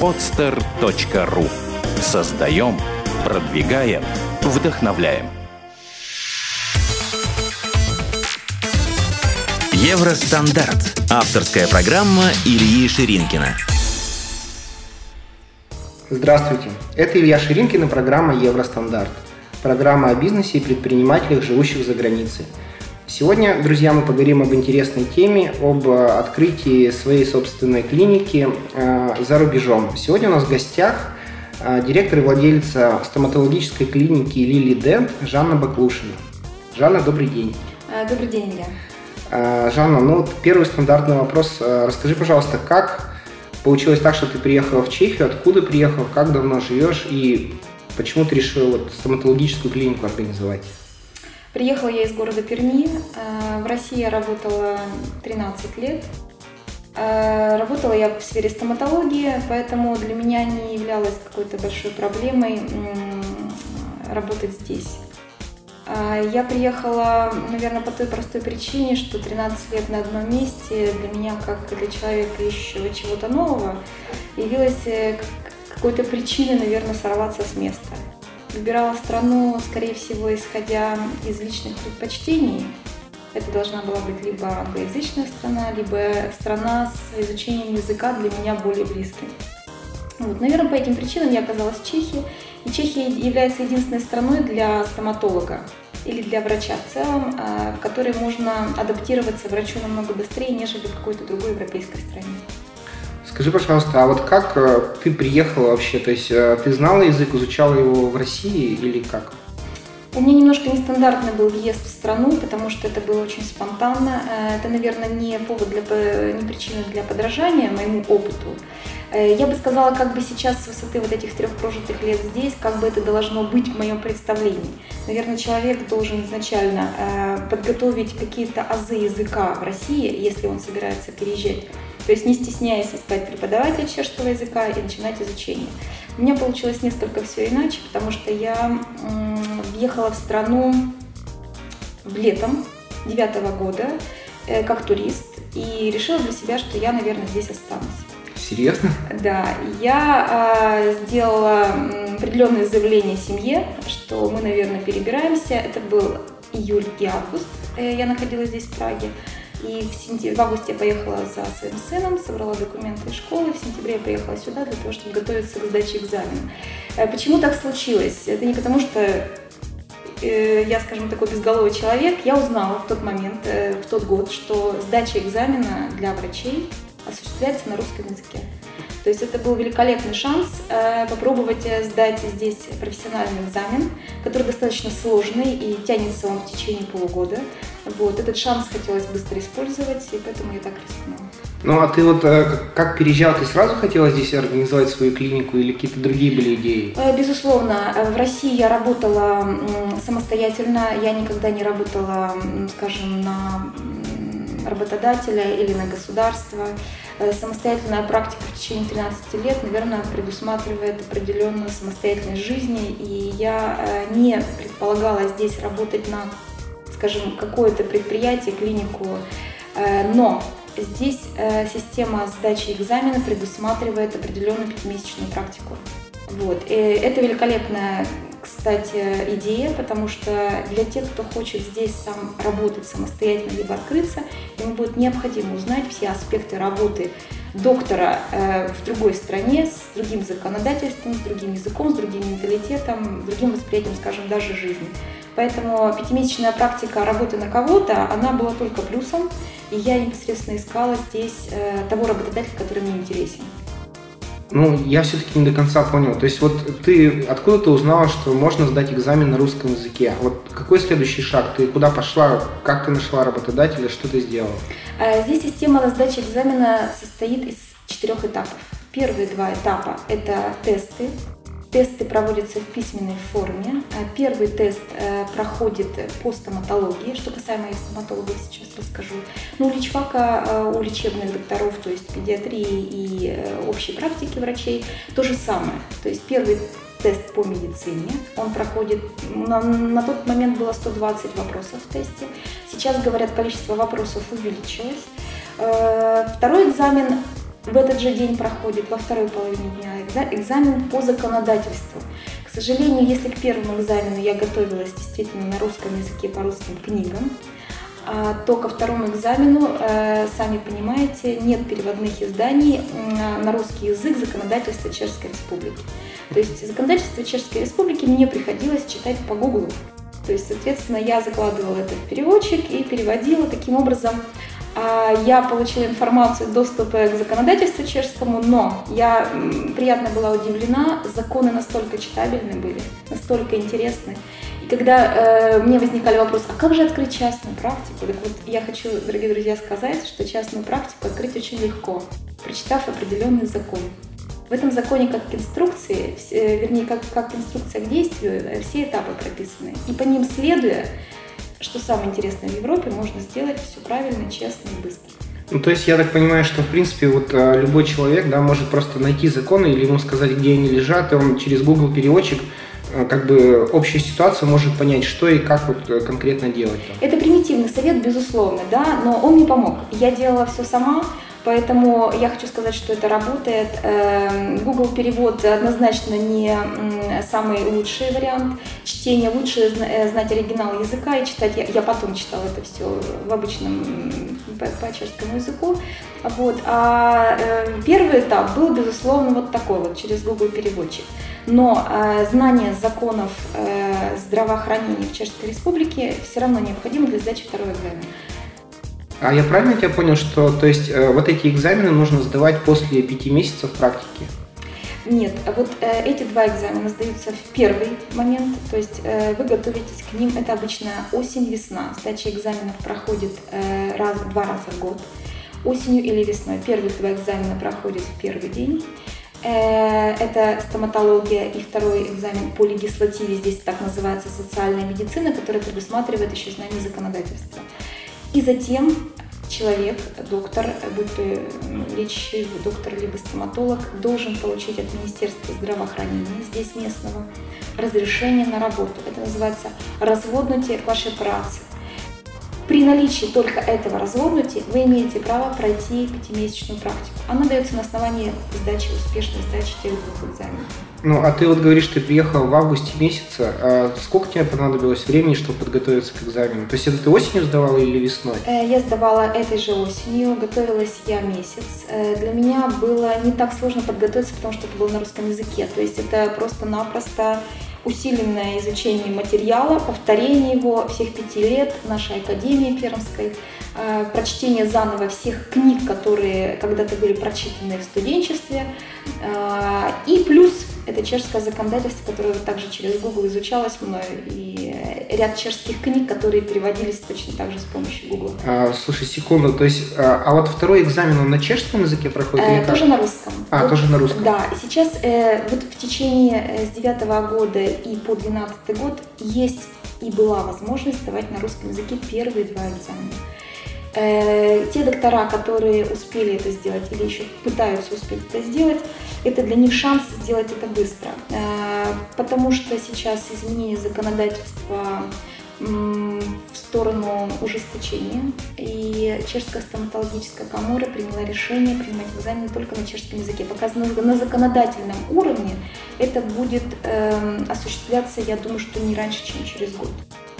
podster.ru Создаем, продвигаем, вдохновляем. Евростандарт. Авторская программа Ильи Ширинкина. Здравствуйте. Это Илья Ширинкин и программа Евростандарт. Программа о бизнесе и предпринимателях, живущих за границей. Сегодня, друзья, мы поговорим об интересной теме, об э, открытии своей собственной клиники э, за рубежом. Сегодня у нас в гостях э, директор и владелица стоматологической клиники Лили Дент Жанна Баклушина. Жанна, добрый день. Добрый день, Илья. Жанна, ну вот первый стандартный вопрос. Расскажи, пожалуйста, как получилось так, что ты приехала в Чехию, откуда приехала, как давно живешь и почему ты решила вот стоматологическую клинику организовать? Приехала я из города Перми. Э, в России я работала 13 лет. Э, работала я в сфере стоматологии, поэтому для меня не являлось какой-то большой проблемой работать здесь. Э, я приехала, наверное, по той простой причине, что 13 лет на одном месте для меня, как для человека ищущего чего-то нового, явилась какой-то причиной, наверное, сорваться с места. Выбирала страну, скорее всего, исходя из личных предпочтений. Это должна была быть либо англоязычная страна, либо страна с изучением языка для меня более близким. Вот, наверное, по этим причинам я оказалась в Чехии. И Чехия является единственной страной для стоматолога или для врача в целом, а, в которой можно адаптироваться врачу намного быстрее, нежели в какой-то другой европейской стране. Скажи, пожалуйста, а вот как э, ты приехала вообще? То есть э, ты знала язык, изучала его в России или как? У меня немножко нестандартный был въезд в страну, потому что это было очень спонтанно. Э, это, наверное, не повод для, не причина для подражания моему опыту. Я бы сказала, как бы сейчас с высоты вот этих трех прожитых лет здесь, как бы это должно быть в моем представлении. Наверное, человек должен изначально подготовить какие-то азы языка в России, если он собирается переезжать то есть не стесняясь искать преподавателя чешского языка и начинать изучение. У меня получилось несколько все иначе, потому что я въехала в страну летом девятого года э, как турист и решила для себя, что я, наверное, здесь останусь. Серьезно? Да, я э, сделала определенное заявление семье, что мы, наверное, перебираемся. Это был июль и август. Э, я находилась здесь в Праге. И в, сентябре, в августе я поехала за своим сыном, собрала документы из школы. В сентябре я приехала сюда для того, чтобы готовиться к сдаче экзамена. Э, почему так случилось? Это не потому, что э, я, скажем, такой безголовый человек. Я узнала в тот момент, э, в тот год, что сдача экзамена для врачей осуществляется на русском языке. То есть это был великолепный шанс э, попробовать сдать здесь профессиональный экзамен, который достаточно сложный и тянется он в течение полугода. Вот, этот шанс хотелось быстро использовать, и поэтому я так рискнула. Ну а ты вот э, как переезжала, ты сразу хотела здесь организовать свою клинику или какие-то другие были идеи? Э, безусловно. В России я работала самостоятельно, я никогда не работала, скажем, на работодателя или на государство. Э, самостоятельная практика в течение 13 лет, наверное, предусматривает определенную самостоятельность жизни, и я не предполагала здесь работать на скажем, какое-то предприятие, клинику, э, но здесь э, система сдачи экзамена предусматривает определенную пятимесячную практику. Вот. И это великолепная, кстати, идея, потому что для тех, кто хочет здесь сам работать самостоятельно либо открыться, ему будет необходимо узнать все аспекты работы доктора э, в другой стране, с другим законодательством, с другим языком, с другим менталитетом, с другим восприятием, скажем, даже жизни. Поэтому пятимесячная практика работы на кого-то, она была только плюсом, и я непосредственно искала здесь э, того работодателя, который мне интересен. Ну, я все-таки не до конца понял. То есть вот ты откуда ты узнала, что можно сдать экзамен на русском языке? Вот какой следующий шаг? Ты куда пошла? Как ты нашла работодателя? Что ты сделала? Э, здесь система сдачи экзамена состоит из четырех этапов. Первые два этапа – это тесты, Тесты проводятся в письменной форме. Э, первый тест э, проходит по стоматологии. Что касаемо стоматологов, сейчас расскажу. Ну, у личфака, э, у лечебных докторов, то есть педиатрии и общей практики врачей, то же самое. То есть первый тест по медицине. Он проходит, на, на тот момент было 120 вопросов в тесте. Сейчас, говорят, количество вопросов увеличилось. Второй экзамен В этот же день проходит во второй половине дня экзамен по законодательству. К сожалению, если к первому экзамену я готовилась действительно на русском языке по русским книгам, а, то ко второму экзамену, э, сами понимаете, нет переводных изданий на русский язык законодательства Чешской Республики. То есть законодательство Чешской Республики мне приходилось читать по Гуглу. То есть, соответственно, я закладывала это в переводчик и переводила таким образом я получила информацию доступа к законодательству чешскому, но я приятно была удивлена, законы настолько читабельны были, настолько интересны. И когда э, мне возникали вопросы, а как же открыть частную практику? Так вот, я хочу, дорогие друзья, сказать, что частную практику открыть очень легко, прочитав определенный закон. В этом законе как к инструкции, э, вернее, как, как инструкция к действию, э, все этапы прописаны. И по ним следуя, что самое интересное в Европе, можно сделать все правильно, честно и быстро. Ну, то есть я так понимаю, что, в принципе, вот а, любой человек, да, может просто найти законы или ему сказать, где они лежат, и он через Google переводчик а, как бы общую ситуацию может понять, что и как вот э, конкретно делать. Там. Это примитивный совет, безусловно, да, но он мне помог. Я делала все сама, Поэтому я хочу сказать, что это работает. Эм, Google перевод однозначно не самый лучший вариант чтения. Лучше э, знать оригинал языка и читать. Я, потом читала это все в обычном по, по чешскому языку. Вот. А э, первый этап был, безусловно, вот такой вот через Google переводчик. Но э, знание законов здравоохранения в Чешской Республике все равно необходимо для сдачи второго экзамена. А я правильно тебя понял, что то есть э, вот эти экзамены нужно сдавать после пяти месяцев практики? Нет, а вот э, эти два экзамена сдаются в первый момент, то есть э, вы готовитесь к ним, это обычно осень-весна, сдача экзаменов проходит э, раз, два раза в год, осенью или весной. Первые два экзамена проходят в первый день, э, это стоматология и второй экзамен по легислативе, здесь так называется социальная медицина, которая предусматривает еще знание законодательства. И затем человек, доктор, будь то лечащий доктор либо стоматолог, должен получить от Министерства здравоохранения, здесь местного, разрешение на работу. Это называется разводнутие вашей працы. При наличии только этого развернутия вы имеете право пройти пятимесячную практику. Она дается на основании сдачи, успешной сдачи тех двух экзаменов. Ну, а ты вот говоришь, ты приехал в августе месяце. А сколько тебе понадобилось времени, чтобы подготовиться к экзамену? То есть это ты осенью сдавала или весной? Э, я сдавала этой же осенью, готовилась я месяц. Э, для меня было не так сложно подготовиться, потому что это было на русском языке. То есть это просто-напросто усиленное изучение материала, повторение его всех пяти лет нашей Академии Пермской, э, прочтение заново всех книг, которые когда-то были прочитаны в студенчестве, э, и плюс это чешское законодательство, которое также через Google изучалось мной, и ряд чешских книг, которые переводились точно так же с помощью Google. А, слушай, секунду, то есть, а, а вот второй экзамен он на чешском языке проходит? Э, тоже на русском. А, вот, тоже на русском. Да, и сейчас э, вот в течение с девятого года и по двенадцатый год есть и была возможность сдавать на русском языке первые два экзамена. Э, те доктора, которые успели это сделать или еще пытаются успеть это сделать, это для них шанс сделать это быстро. Э, потому что сейчас изменение законодательства в сторону ужесточения. И Чешская стоматологическая комора приняла решение принимать экзамены только на чешском языке. Пока на законодательном уровне это будет э, осуществляться, я думаю, что не раньше, чем через год.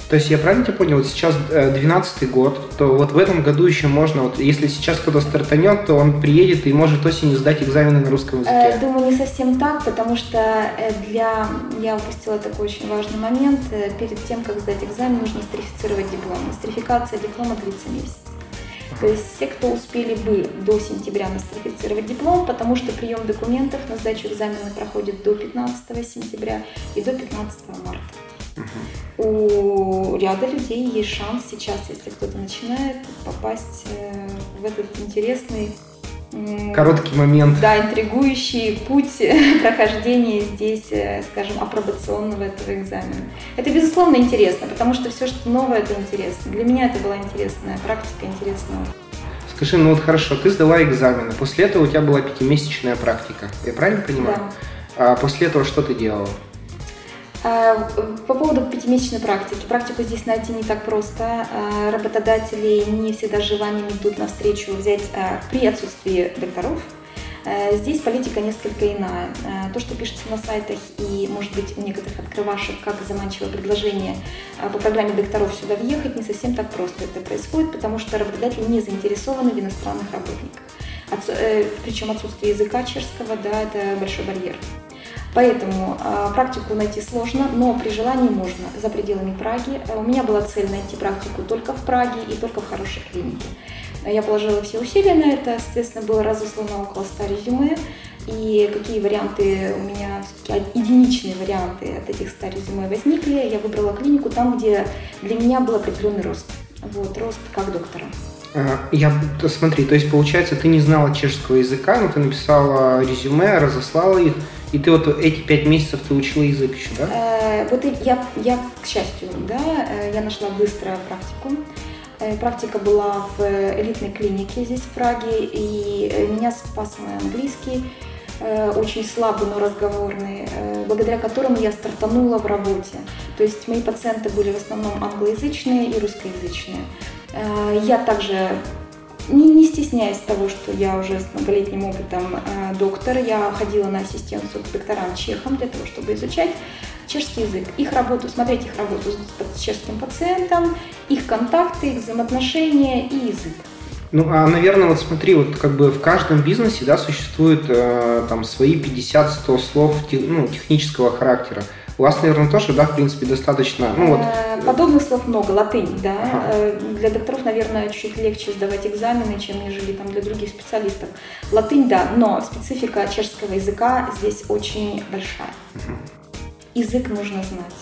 То есть я правильно тебя понял, вот сейчас 12 э, год, то вот в этом году еще можно, вот если сейчас кто-то стартанет, то он приедет и может осенью сдать экзамены на русском языке? Э, думаю, не совсем так, потому что э, для... Я упустила такой очень важный момент. Перед тем, как сдать экзамен, нужно стрифицировать диплом. Нострификация диплома длится месяц. То есть все, кто успели бы до сентября нострифицировать диплом, потому что прием документов на сдачу экзамена проходит до 15 сентября и до 15 марта. У ряда людей есть шанс сейчас, если кто-то начинает, попасть э, в этот интересный короткий момент. Да, интригующий путь прохождения здесь, э, скажем, апробационного этого экзамена. Это, безусловно, интересно, потому что все, что новое, это интересно. Для меня это была интересная практика, интересная. Скажи, ну вот хорошо, ты сдала экзамены, после этого у тебя была пятимесячная практика, я правильно понимаю? Да. А после этого что ты делала? А, по поводу пятимесячной практики. Практику здесь найти не так просто. А, работодатели не всегда желанием идут навстречу взять а, при отсутствии докторов. Здесь политика несколько иная. То, что пишется на сайтах и, может быть, у некоторых открывашек, как заманчивое предложение по программе докторов сюда въехать, не совсем так просто это происходит, потому что работодатели не заинтересованы в иностранных работниках. Причем отсутствие языка чешского, да, это большой барьер. Поэтому э, практику найти сложно, но при желании можно за пределами Праги. У меня была цель найти практику только в Праге и только в хорошей клинике. Я положила все усилия на это, соответственно, было разослано около 100 резюме. И какие варианты у меня, единичные варианты от этих 100 резюме возникли. Я выбрала клинику там, где для меня был определенный рост. Вот, рост как доктора. Я, смотри, то есть получается, ты не знала чешского языка, но ты написала резюме, разослала их, и ты вот эти пять месяцев ты учила язык еще, да? Э, вот я, я, к счастью, да, э, я нашла быстро практику. Э, практика была в элитной клинике здесь, в Праге, и меня спас мой английский, очень слабый, но разговорный, благодаря которому я стартанула в работе. То есть мои пациенты были в основном англоязычные и русскоязычные. Я также не, не стесняясь того, что я уже с многолетним опытом э, доктор, я ходила на ассистенцию к докторам чехам для того, чтобы изучать чешский язык, их работу, смотреть их работу с чешским пациентом, их контакты, их взаимоотношения и язык. Ну, а, наверное, вот смотри, вот как бы в каждом бизнесе, да, существует э, там свои 50-100 слов ну, технического характера. У вас, наверное, тоже, да, в принципе, достаточно. Ну, вот... Э, подобных слов много, латынь, да. Ага. Э, для докторов, наверное, чуть легче сдавать экзамены, чем нежели там для других специалистов. Латынь, да, но специфика чешского языка здесь очень большая. Угу. Язык нужно знать.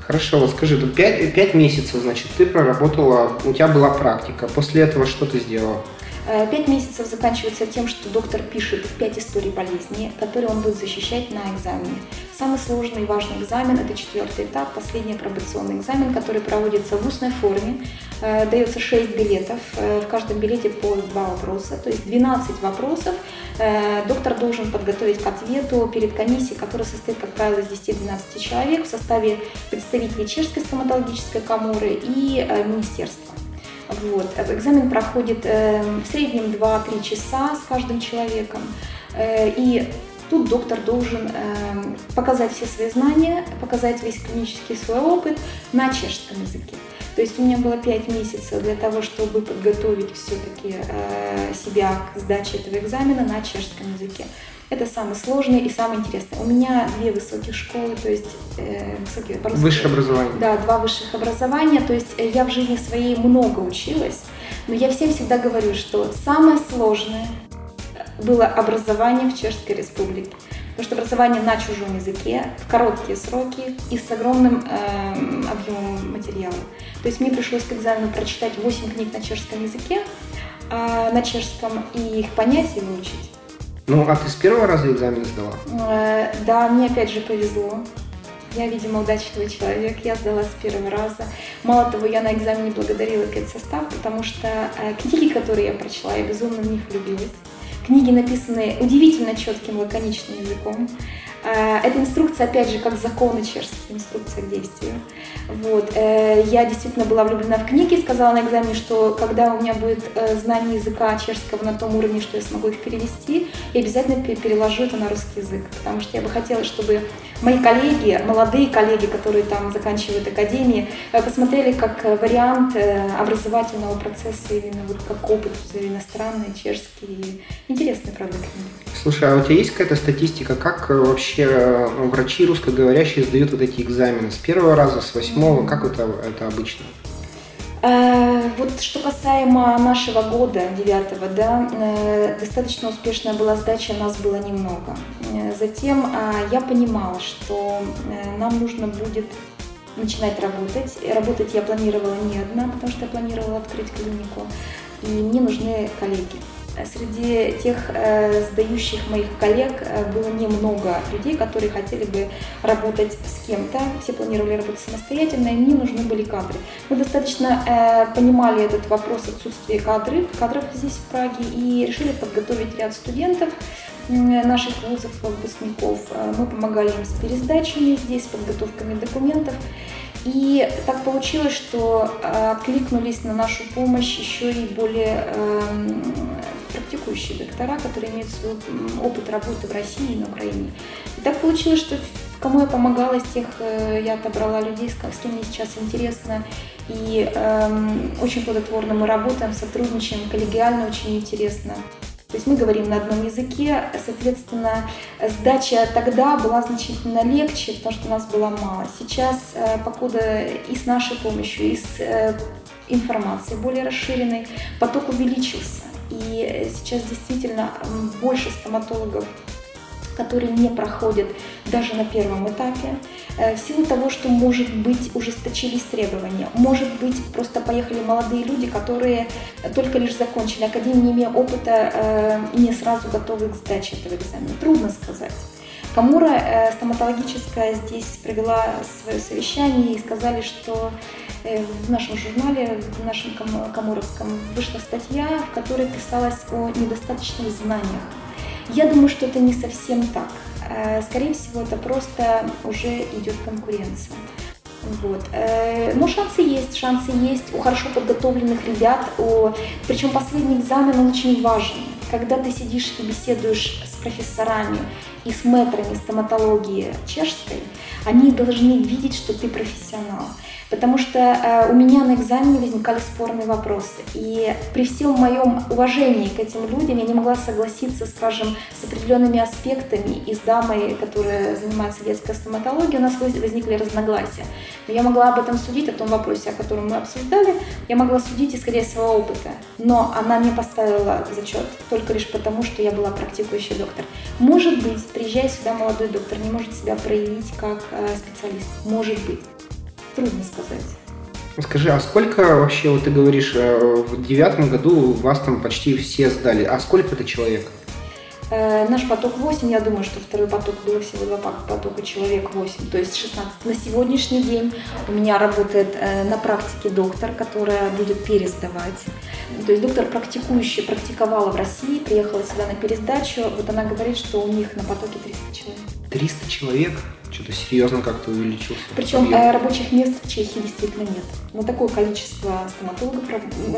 Хорошо, вот скажи, тут 5, 5 месяцев, значит, ты проработала, у тебя была практика. После этого что ты сделала? Э, пять месяцев заканчивается тем, что доктор пишет пять историй болезни, которые он будет защищать на экзамене. Самый сложный и важный экзамен – это четвертый этап, последний апробационный экзамен, который проводится в устной форме. Э, дается 6 билетов, э, в каждом билете по два вопроса, то есть 12 вопросов. Доктор должен подготовить к ответу перед комиссией, которая состоит, как правило, из 10-12 человек в составе представителей Чешской стоматологической коморы и министерства. Вот. Экзамен проходит э, в среднем 2-3 часа с каждым человеком. Э, и тут доктор должен э, показать все свои знания, показать весь клинический свой опыт на чешском языке. То есть у меня было 5 месяцев для того, чтобы подготовить все-таки э, себя к сдаче этого экзамена на чешском языке. Это самый сложный и самый интересный. У меня две высоких школы, то есть э, высокие, высшее образование. Да, два высших образования. То есть э, я в жизни своей много училась, но я всем всегда говорю, что самое сложное было образование в Чешской Республике. Потому что образование на чужом языке, в короткие сроки и с огромным э, объемом материала. То есть мне пришлось к экзамену прочитать 8 книг на чешском языке, э, на чешском, и их понять и выучить. Ну, а ты с первого раза экзамен сдала? Э, да, мне опять же повезло. Я, видимо, удачливый человек, я сдала с первого раза. Мало того, я на экзамене благодарила состав, потому что э, книги, которые я прочла, я безумно в них влюбилась. Книги написаны удивительно четким, лаконичным языком. Э, эта инструкция, опять же, как законы чешские, инструкция к действию. Вот. Э, я действительно была влюблена в книги, сказала на экзамене, что когда у меня будет э, знание языка чешского на том уровне, что я смогу их перевести, я обязательно переложу это на русский язык, потому что я бы хотела, чтобы мои коллеги, молодые коллеги, которые там заканчивают академии, посмотрели как вариант образовательного процесса, именно вот как опыт иностранный, чешский. Интересный, правда, книга. Слушай, а у тебя есть какая-то статистика, как вообще вообще э, врачи русскоговорящие сдают вот эти экзамены? С первого раза, с восьмого? Как это, это обычно? Э, вот что касаемо нашего года, девятого, да, э, достаточно успешная была сдача, нас было немного. Затем я понимала, что нам нужно будет начинать работать. Работать я планировала не одна, потому что я планировала открыть клинику. И мне нужны коллеги. Среди тех э, сдающих моих коллег э, было немного людей, которые хотели бы работать с кем-то. Все планировали работать самостоятельно, и мне нужны были кадры. Мы достаточно э, понимали этот вопрос отсутствия кадры, кадров здесь в Праге и решили подготовить ряд студентов наших вузов, выпускников. Э, мы помогали им с пересдачами здесь, с подготовками документов. И так получилось, что э, откликнулись на нашу помощь еще и более эм, практикующие доктора, которые имеют свой опыт работы в России и на Украине. И так получилось, что кому я помогала, из тех э, я отобрала людей, с кем мне сейчас интересно. И эм, очень плодотворно мы работаем, сотрудничаем, коллегиально очень интересно. То есть мы говорим на одном языке, соответственно, сдача тогда была значительно легче, потому что нас было мало. Сейчас, э, покуда и с нашей помощью, и с э, информацией более расширенной, поток увеличился. И сейчас действительно больше стоматологов которые не проходят даже на первом этапе, э, в силу того, что, может быть, ужесточились требования. Может быть, просто поехали молодые люди, которые только лишь закончили академию, не имея опыта, э, не сразу готовы к сдаче этого экзамена. Трудно сказать. Камура э, стоматологическая здесь провела свое совещание и сказали, что в нашем журнале, в нашем Камуровском, вышла статья, в которой писалось о недостаточных знаниях я думаю, что это не совсем так. Э, скорее всего, это просто уже идет конкуренция. Вот. Э, но шансы есть, шансы есть у хорошо подготовленных ребят. У... Причем последний экзамен, он очень важен. Когда ты сидишь и беседуешь с профессорами и с мэтрами стоматологии чешской, они должны видеть, что ты профессионал. Потому что э, у меня на экзамене возникали спорные вопросы. И при всем моем уважении к этим людям я не могла согласиться, скажем, с определенными аспектами. И с дамой, которая занимается детской стоматологией, у нас возникли разногласия. Но я могла об этом судить, о том вопросе, о котором мы обсуждали, я могла судить, исходя из своего опыта. Но она мне поставила зачет только лишь потому, что я была практикующий доктор. Может быть, приезжая сюда молодой доктор не может себя проявить как э, специалист. Может быть трудно сказать. Скажи, а сколько вообще, вот ты говоришь, э, в девятом году вас там почти все сдали, а сколько это человек? Э, наш поток 8, я думаю, что второй поток было всего два потока, человек 8, то есть 16. На сегодняшний день у меня работает э, на практике доктор, которая будет пересдавать. То есть доктор практикующий, практиковала в России, приехала сюда на пересдачу. Вот она говорит, что у них на потоке 300 человек. 300 человек? Что-то серьезно как-то увеличился. Причем э, рабочих мест в Чехии действительно нет. Ну, такое количество стоматологов,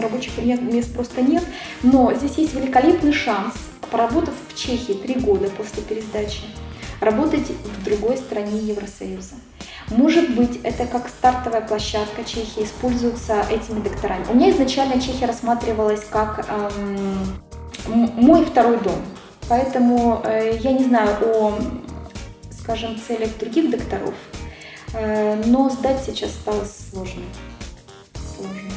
рабочих мест просто нет. Но здесь есть великолепный шанс, поработав в Чехии три года после пересдачи, работать в другой стране Евросоюза. Может быть, это как стартовая площадка Чехии, используются этими докторами. У меня изначально Чехия рассматривалась как эм, мой второй дом. Поэтому э, я не знаю о скажем, целях других докторов, э, но сдать сейчас стало сложно. Сложно.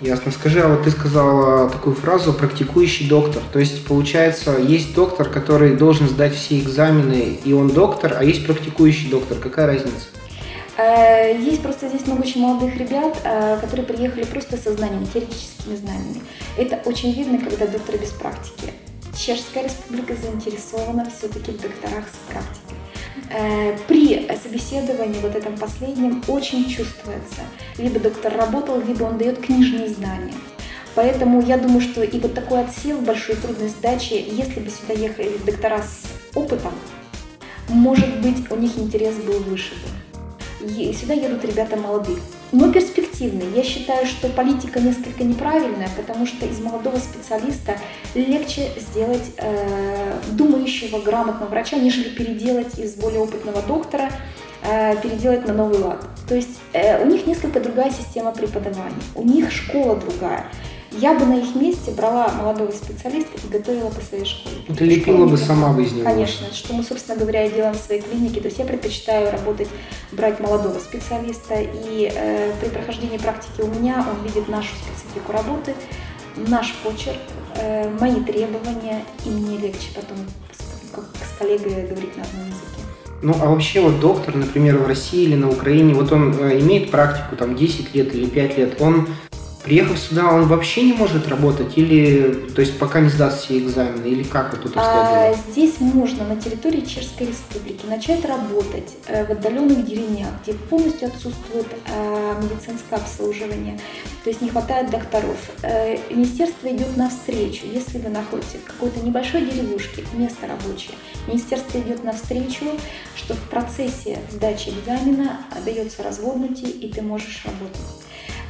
Ясно. Скажи, а вот ты сказала такую фразу «практикующий доктор». То есть, получается, есть доктор, который должен сдать все экзамены, и он доктор, а есть практикующий доктор. Какая разница? Э, есть просто здесь много очень молодых ребят, э, которые приехали просто со знаниями, теоретическими знаниями. Это очень видно, когда доктор без практики. Чешская республика заинтересована все-таки в докторах с практикой. Э, при собеседовании, вот этом последнем, очень чувствуется. Либо доктор работал, либо он дает книжные знания. Поэтому я думаю, что и вот такой отсел, большой трудность сдачи, если бы сюда ехали доктора с опытом, может быть, у них интерес был выше бы. И сюда едут ребята молодые но перспективный. Я считаю, что политика несколько неправильная, потому что из молодого специалиста легче сделать э, думающего, грамотного врача, нежели переделать из более опытного доктора, э, переделать на новый лад. То есть э, у них несколько другая система преподавания, у них школа другая. Я бы на их месте брала молодого специалиста и готовила по своей школе. Ты лепила бы сама бы из него? Конечно, что мы, собственно говоря, и делаем в своей клинике. То есть я предпочитаю работать, брать молодого специалиста, и э, при прохождении практики у меня он видит нашу специфику работы, наш почерк, э, мои требования, и мне легче потом как с коллегой говорить на одном языке. Ну, а вообще вот доктор, например, в России или на Украине, вот он э, имеет практику там 10 лет или 5 лет, он Приехав сюда, он вообще не может работать или, то есть пока не сдаст все экзамены, или как вот тут а, Здесь можно на территории Чешской Республики начать работать э, в отдаленных деревнях, где полностью отсутствует э, медицинское обслуживание, то есть не хватает докторов. Э, министерство идет навстречу, если вы находитесь в какой-то небольшой деревушке, место рабочее, министерство идет навстречу, что в процессе сдачи экзамена дается разводнутие, и ты можешь работать.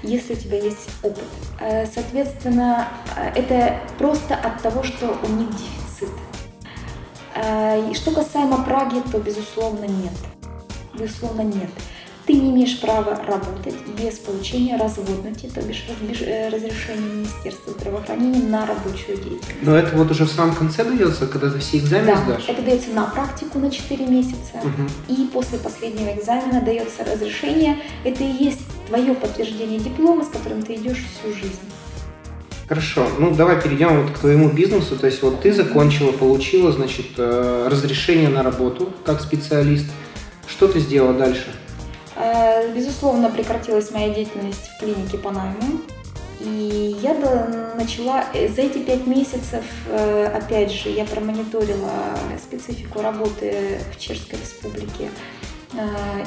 Если у тебя есть опыт. Э, соответственно, это просто от того, что у них дефицит. Что касаемо Праги, то, безусловно, нет. Безусловно, нет ты не имеешь права работать без получения разводности, то бишь э, разрешения Министерства здравоохранения на рабочую деятельность. Но это вот уже в самом конце дается, когда ты все экзамены да, сдашь? это дается на практику на 4 месяца. Угу. И после последнего экзамена дается разрешение. Это и есть твое подтверждение диплома, с которым ты идешь всю жизнь. Хорошо, ну давай перейдем вот к твоему бизнесу. То есть вот ты закончила, получила, значит, э, разрешение на работу как специалист. Что ты сделала дальше? Э, безусловно, прекратилась моя деятельность в клинике по найму. И я начала э, за эти пять месяцев, опять же, я промониторила специфику работы в Чешской Республике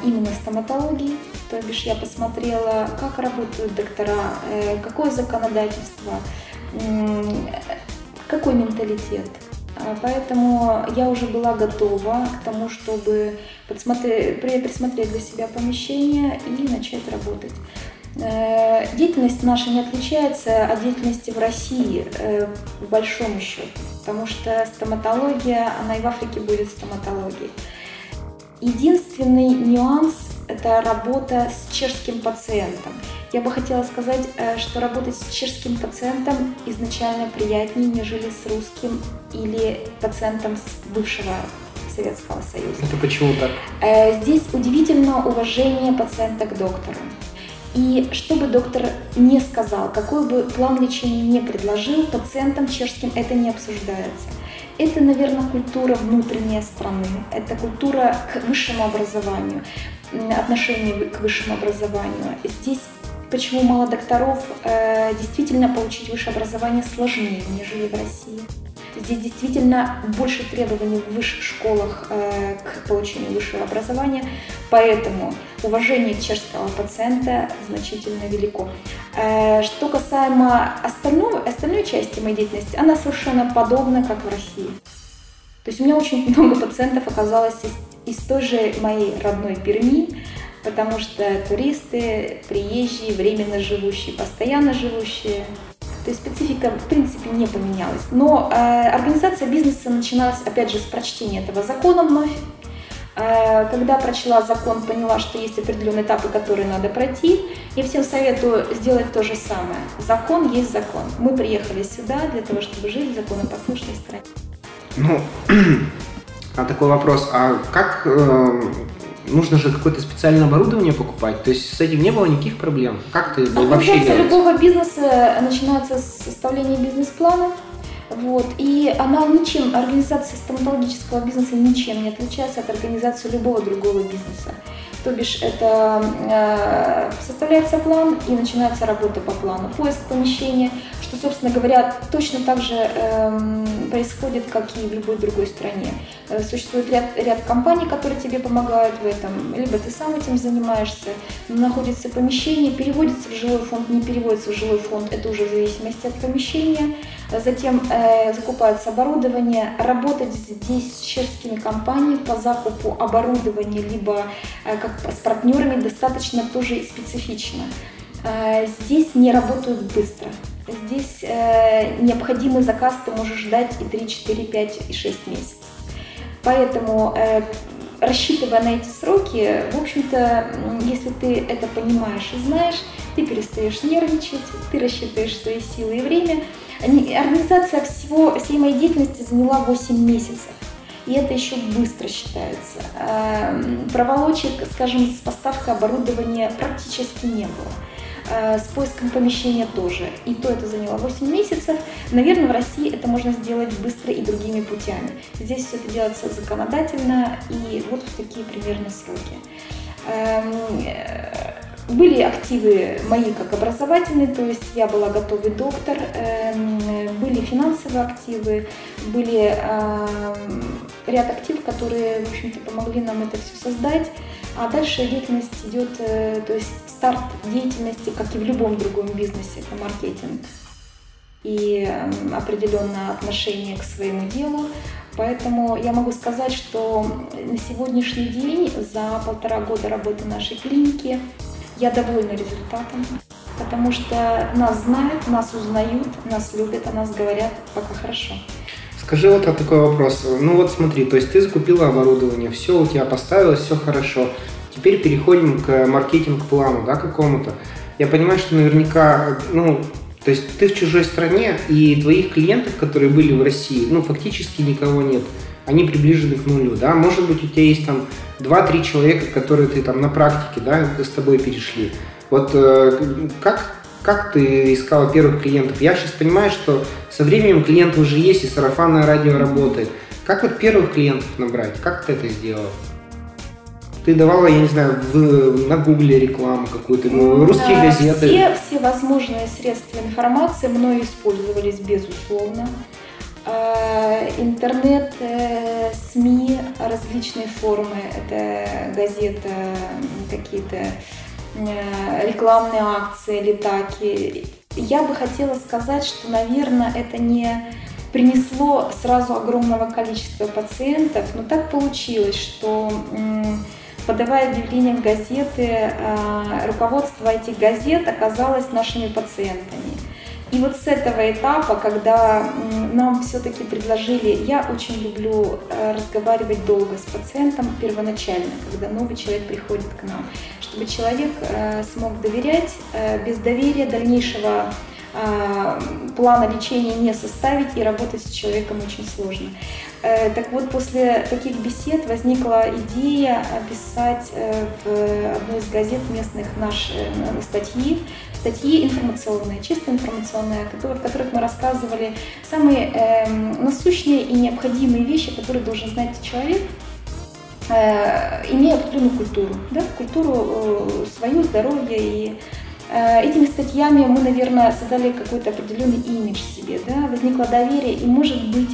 именно стоматологии. То бишь я посмотрела, как работают доктора, какое законодательство, какой менталитет. Поэтому я уже была готова к тому, чтобы подсмотреть, присмотреть для себя помещение и начать работать. Э, деятельность наша не отличается от деятельности в России, э, в большом счету, потому что стоматология, она и в Африке будет стоматологией. Единственный нюанс – это работа с чешским пациентом. Я бы хотела сказать, э, что работать с чешским пациентом изначально приятнее, нежели с русским или пациентом с бывшего Советского Союза. Это почему так? Э, здесь удивительно уважение пациента к доктору. И что бы доктор не сказал, какой бы план лечения не предложил, пациентам чешским это не обсуждается. Это, наверное, культура внутренней страны, это культура к высшему образованию, отношение к высшему образованию. Здесь почему мало докторов, э, действительно получить высшее образование сложнее, нежели в России. Здесь действительно больше требований в высших школах э, к получению высшего образования, поэтому уважение чешского пациента значительно велико. Э, что касаемо остального, остальной части моей деятельности, она совершенно подобна, как в России. То есть у меня очень много пациентов оказалось из, из той же моей родной Перми, потому что туристы, приезжие, временно живущие, постоянно живущие, то есть специфика в принципе не поменялась. Но э, организация бизнеса начиналась опять же с прочтения этого закона вновь. Э, когда прочла закон, поняла, что есть определенные этапы, которые надо пройти. Я всем советую сделать то же самое. Закон есть закон. Мы приехали сюда для того, чтобы жить в законопослушной стране. Ну, а такой вопрос, а как э, нужно же какое-то специальное оборудование покупать. То есть с этим не было никаких проблем. Как ты ну, вообще делаешь? любого бизнеса начинается с составления бизнес-плана. Вот. И она ничем, организация стоматологического бизнеса ничем не отличается от организации любого другого бизнеса. То бишь это э, составляется план и начинается работа по плану. Поиск помещения, что, собственно говоря, точно так же э, происходит, как и в любой другой стране. Э, существует ряд, ряд компаний, которые тебе помогают в этом, либо ты сам этим занимаешься, находится помещение, переводится в жилой фонд, не переводится в жилой фонд, это уже в зависимости от помещения. Затем э, закупается оборудование. Работать здесь с чешскими компаниями по закупу оборудования, либо э, как с партнерами достаточно тоже специфично. Э, здесь не работают быстро. Здесь э, необходимый заказ ты можешь ждать и 3, 4, 5 и 6 месяцев. Поэтому э, рассчитывая на эти сроки, в общем-то, если ты это понимаешь и знаешь, ты перестаешь нервничать, ты рассчитываешь свои силы и время. Организация всего, всей моей деятельности заняла 8 месяцев. И это еще быстро считается. Эм, проволочек, скажем, с поставкой оборудования практически не было. Э, с поиском помещения тоже. И то это заняло 8 месяцев. Наверное, в России это можно сделать быстро и другими путями. Здесь все это делается законодательно и вот в такие примерно сроки. Э, были активы мои как образовательные, то есть я была готовый доктор, эм, были финансовые активы, были эм, ряд активов, которые, в общем-то, помогли нам это все создать. А дальше деятельность идет, э, то есть старт деятельности, как и в любом другом бизнесе, это маркетинг и эм, определенное отношение к своему делу. Поэтому я могу сказать, что на сегодняшний день, за полтора года работы нашей клиники, я довольна результатом, потому что нас знают, нас узнают, нас любят, о нас говорят пока хорошо. Скажи вот такой вопрос. Ну вот смотри, то есть ты закупила оборудование, все у тебя поставилось, все хорошо. Теперь переходим к маркетинг-плану, да, какому-то. Я понимаю, что наверняка, ну, то есть ты в чужой стране, и твоих клиентов, которые были в России, ну, фактически никого нет. Они приближены к нулю, да. Может быть, у тебя есть там 2-3 человека, которые ты там на практике, да, с тобой перешли. Вот э, как, как ты искала первых клиентов? Я сейчас понимаю, что со временем клиенты уже есть, и сарафанное радио работает. Как вот первых клиентов набрать? Как ты это сделала? Ты давала, я не знаю, в, на гугле рекламу какую-то, ну, русские да, газеты. Все, все возможные средства информации мной использовались, безусловно. Э, интернет, э, СМИ, различные формы, это газета, какие-то э, рекламные акции, летаки. Я бы хотела сказать, что, наверное, это не принесло сразу огромного количества пациентов, но так получилось, что подавая объявления в газеты, руководство этих газет оказалось нашими пациентами. И вот с этого этапа, когда нам все-таки предложили, я очень люблю э, разговаривать долго с пациентом первоначально, когда новый человек приходит к нам, чтобы человек э, смог доверять, э, без доверия дальнейшего плана лечения не составить и работать с человеком очень сложно. Так вот, после таких бесед возникла идея описать в одной из газет местных наши статьи статьи информационные, чисто информационные, в которых мы рассказывали самые э, насущные и необходимые вещи, которые должен знать человек, э, имея определенную культуру, да, культуру э, свою, здоровье. И э, Этими статьями мы, наверное, создали какой-то определенный имидж себе, да, возникло доверие, и, может быть,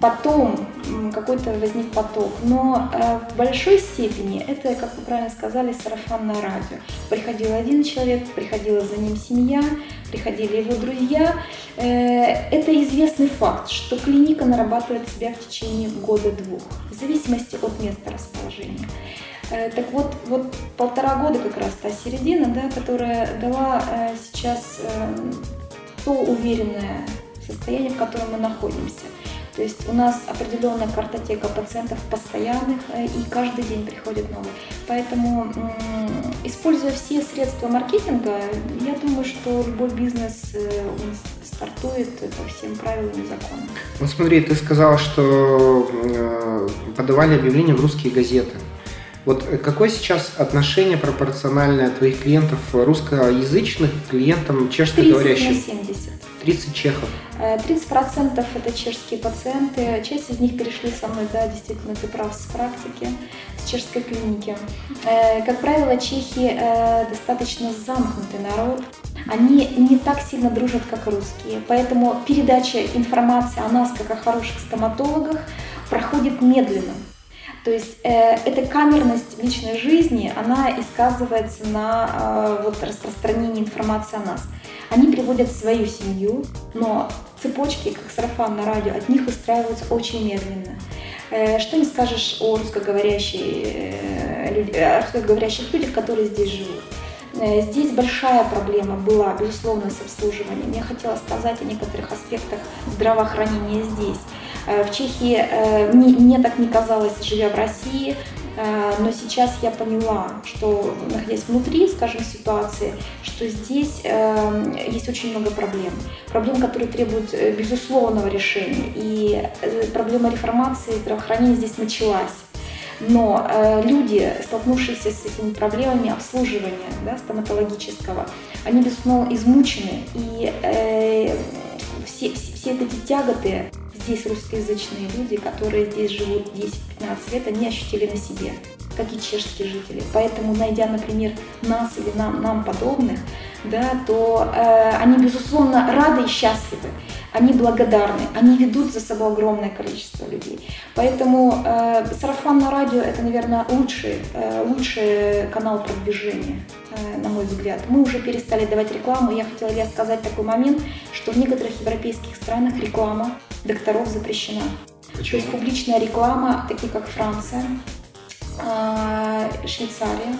потом какой-то возник поток. Но э, в большой степени это, как вы правильно сказали, сарафанное радио. Приходил один человек, приходила за ним семья, приходили его друзья. Э, это известный факт, что клиника нарабатывает себя в течение года-двух, в зависимости от места расположения. Э, так вот, вот полтора года как раз та середина, да, которая дала сейчас то уверенное состояние, в котором мы находимся. То есть у нас определенная картотека пациентов постоянных, э, и каждый день приходит новый. Поэтому, используя все средства маркетинга, я думаю, что любой бизнес э, стартует по всем правилам и законам. Вот смотри, ты сказал, что э, подавали объявления в русские газеты. Вот какое сейчас отношение пропорциональное твоих клиентов русскоязычных клиентам чешскоговорящих? 30 на 70. 30 чехов. 30% э, это чешские пациенты. Часть из них перешли со мной, да, действительно, ты прав, с практики, с чешской клиники. Э, как правило, чехи э, достаточно замкнутый народ. Они не так сильно дружат, как русские. Поэтому передача информации о нас, как о хороших стоматологах, проходит медленно. То есть э, эта камерность личной жизни, она и сказывается на э, вот, распространении информации о нас. Они приводят свою семью, но цепочки, как сарафан на радио, от них устраиваются очень медленно. Э, что не скажешь э, о русскоговорящих людях, которые здесь живут. Э, здесь большая проблема была, безусловно, с обслуживанием. Я хотела сказать о некоторых аспектах здравоохранения здесь. В Чехии мне так не казалось, живя в России, но сейчас я поняла, что находясь внутри, скажем, ситуации, что здесь э, есть очень много проблем. Проблем, которые требуют э, безусловного решения. И проблема реформации здравоохранения здесь началась. Но э, люди, столкнувшиеся с этими проблемами обслуживания да, стоматологического, они, безусловно, измучены. И э, все, все, все эти тяготы здесь русскоязычные люди, которые здесь живут 10-15 лет, они ощутили на себе, как и чешские жители. Поэтому, найдя, например, нас или нам, нам подобных, да, то э, они, безусловно, рады и счастливы, они благодарны, они ведут за собой огромное количество людей. Поэтому э, сарафан радио – это, наверное, лучший, э, лучший канал продвижения, э, на мой взгляд. Мы уже перестали давать рекламу. Я хотела я сказать такой момент, что в некоторых европейских странах реклама докторов запрещена. Почему? То есть публичная реклама, такие как Франция, а, Швейцария,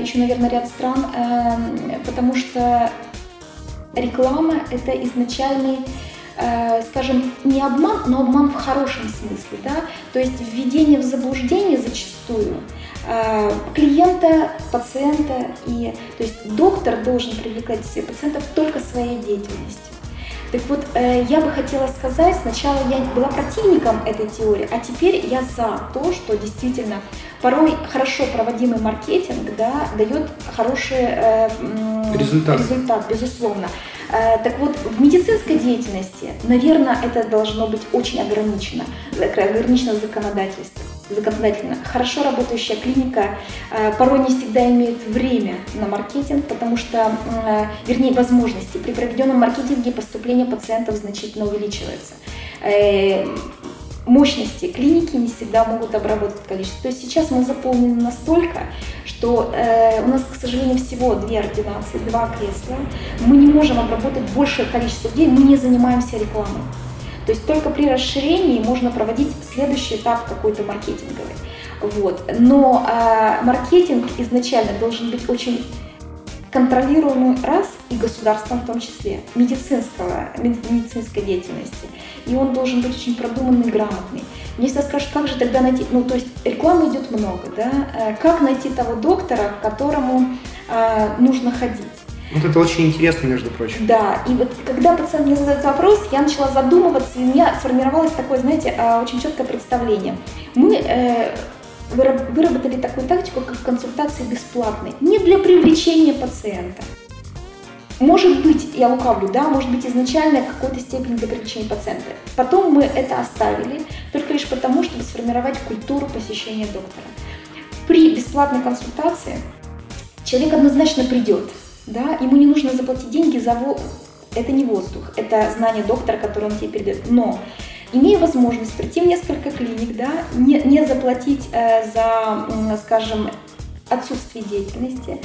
еще, наверное, ряд стран, потому что реклама – это изначальный скажем, не обман, но обман в хорошем смысле, да, то есть введение в заблуждение зачастую клиента, пациента, и, то есть доктор должен привлекать себе пациентов только своей деятельностью. Так вот, э, я бы хотела сказать, сначала я была противником этой теории, а теперь я за то, что действительно порой хорошо проводимый маркетинг да, дает хороший э, результат. результат, безусловно. Э, так вот, в медицинской деятельности, наверное, это должно быть очень ограничено, ограничено законодательством законодательно. Хорошо работающая клиника э, порой не всегда имеет время на маркетинг, потому что, э, вернее, возможности. При проведенном маркетинге поступление пациентов значительно увеличивается э, мощности клиники не всегда могут обработать количество. То есть сейчас мы заполнены настолько, что э, у нас, к сожалению, всего две ординации, два кресла. Мы не можем обработать большее количество людей, мы не занимаемся рекламой. То есть только при расширении можно проводить следующий этап какой-то маркетинговый. Вот. Но э, маркетинг изначально должен быть очень контролируемый раз и государством в том числе, медицинского, медицинской деятельности. И он должен быть очень продуманный, грамотный. Мне всегда скажут, как же тогда найти, ну то есть рекламы идет много, да, э, как найти того доктора, к которому э, нужно ходить. Вот это очень интересно, между прочим. Да, и вот когда пациент мне задает вопрос, я начала задумываться, и у меня сформировалось такое, знаете, а, очень четкое представление. Мы э, выработали такую тактику, как консультации бесплатные, не для привлечения пациента. Может быть, я лукавлю, да, может быть изначально в какой-то степени для привлечения пациента. Потом мы это оставили, только лишь потому, чтобы сформировать культуру посещения доктора. При бесплатной консультации человек однозначно придет, да, ему не нужно заплатить деньги за во... это не воздух, это знание доктора, которое он тебе передает. Но имея возможность прийти в несколько клиник, да, не, не заплатить э, за, скажем, отсутствие деятельности,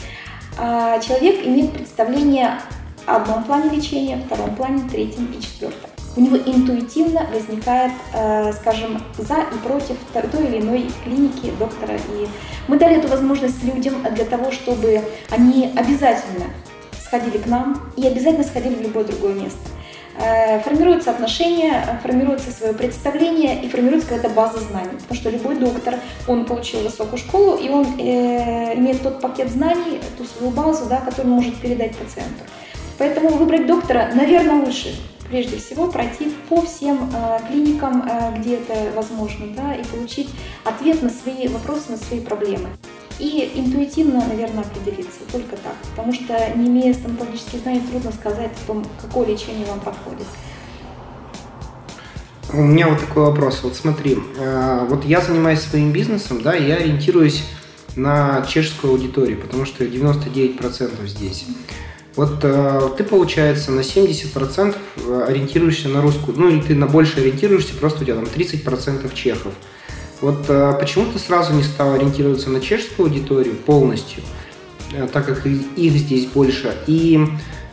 э, человек имеет представление о одном плане лечения, втором плане, третьем и четвертом. У него интуитивно возникает, э, скажем, за и против той или иной клиники, доктора. И мы дали эту возможность людям для того, чтобы они обязательно сходили к нам и обязательно сходили в любое другое место. Э, формируются отношения, формируется свое представление и формируется какая-то база знаний. Потому что любой доктор, он получил высокую школу, и он э, имеет тот пакет знаний, ту свою базу, да, которую может передать пациенту. Поэтому выбрать доктора, наверное, лучше прежде всего пройти по всем э, клиникам, э, где это возможно, да, и получить ответ на свои вопросы, на свои проблемы. И интуитивно, наверное, определиться, только так. Потому что, не имея стоматологических знаний, трудно сказать о том, какое лечение вам подходит. У меня вот такой вопрос. Вот смотри, э, вот я занимаюсь своим бизнесом, да, я ориентируюсь на чешскую аудиторию, потому что 99% здесь. Вот э, ты, получается, на 70% э, ориентируешься на русскую, ну или ты на больше ориентируешься, просто у тебя там 30% чехов. Вот э, почему ты сразу не стал ориентироваться на чешскую аудиторию полностью, э, так как их здесь больше? И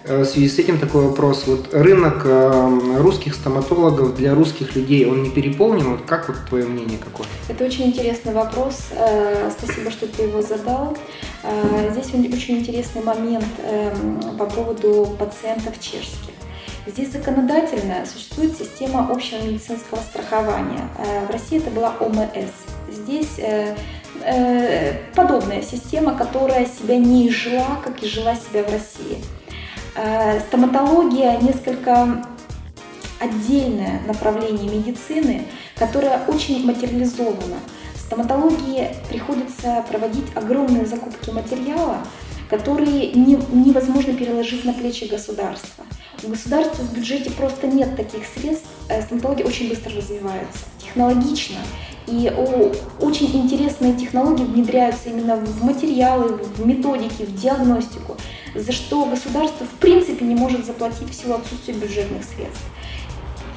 в связи с этим такой вопрос. Вот рынок э, русских стоматологов для русских людей, он не переполнен? Вот как вот твое мнение какое? Это очень интересный вопрос. Э, спасибо, что ты его задал. Здесь очень интересный момент по поводу пациентов чешских. Здесь законодательно существует система общего медицинского страхования. В России это была ОМС. Здесь подобная система, которая себя не жила, как и жила себя в России. Э, стоматология несколько отдельное направление медицины, которое очень материализовано. В стоматологии приходится проводить огромные закупки материала, которые не, невозможно переложить на плечи государства. У государства в бюджете просто нет таких средств. Э, стоматология очень быстро развивается, технологично. И очень интересные технологии внедряются именно в материалы, в методики, в диагностику за что государство в принципе не может заплатить в силу отсутствия бюджетных средств.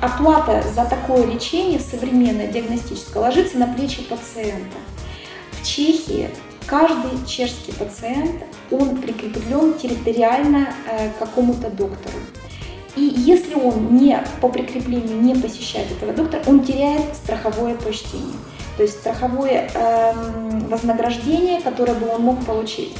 Оплата за такое лечение современное, диагностическое, ложится на плечи пациента. В Чехии каждый чешский пациент, он прикреплен территориально э, к какому-то доктору. И если он не по прикреплению не посещает этого доктора, он теряет страховое почтение. То есть страховое э, вознаграждение, которое бы он мог получить.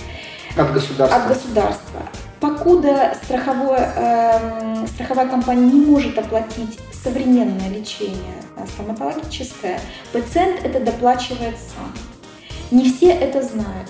От государства. От государства. Покуда страховое, э, страховая компания не может оплатить современное лечение э, стоматологическое, пациент это доплачивает сам. Не все это знают.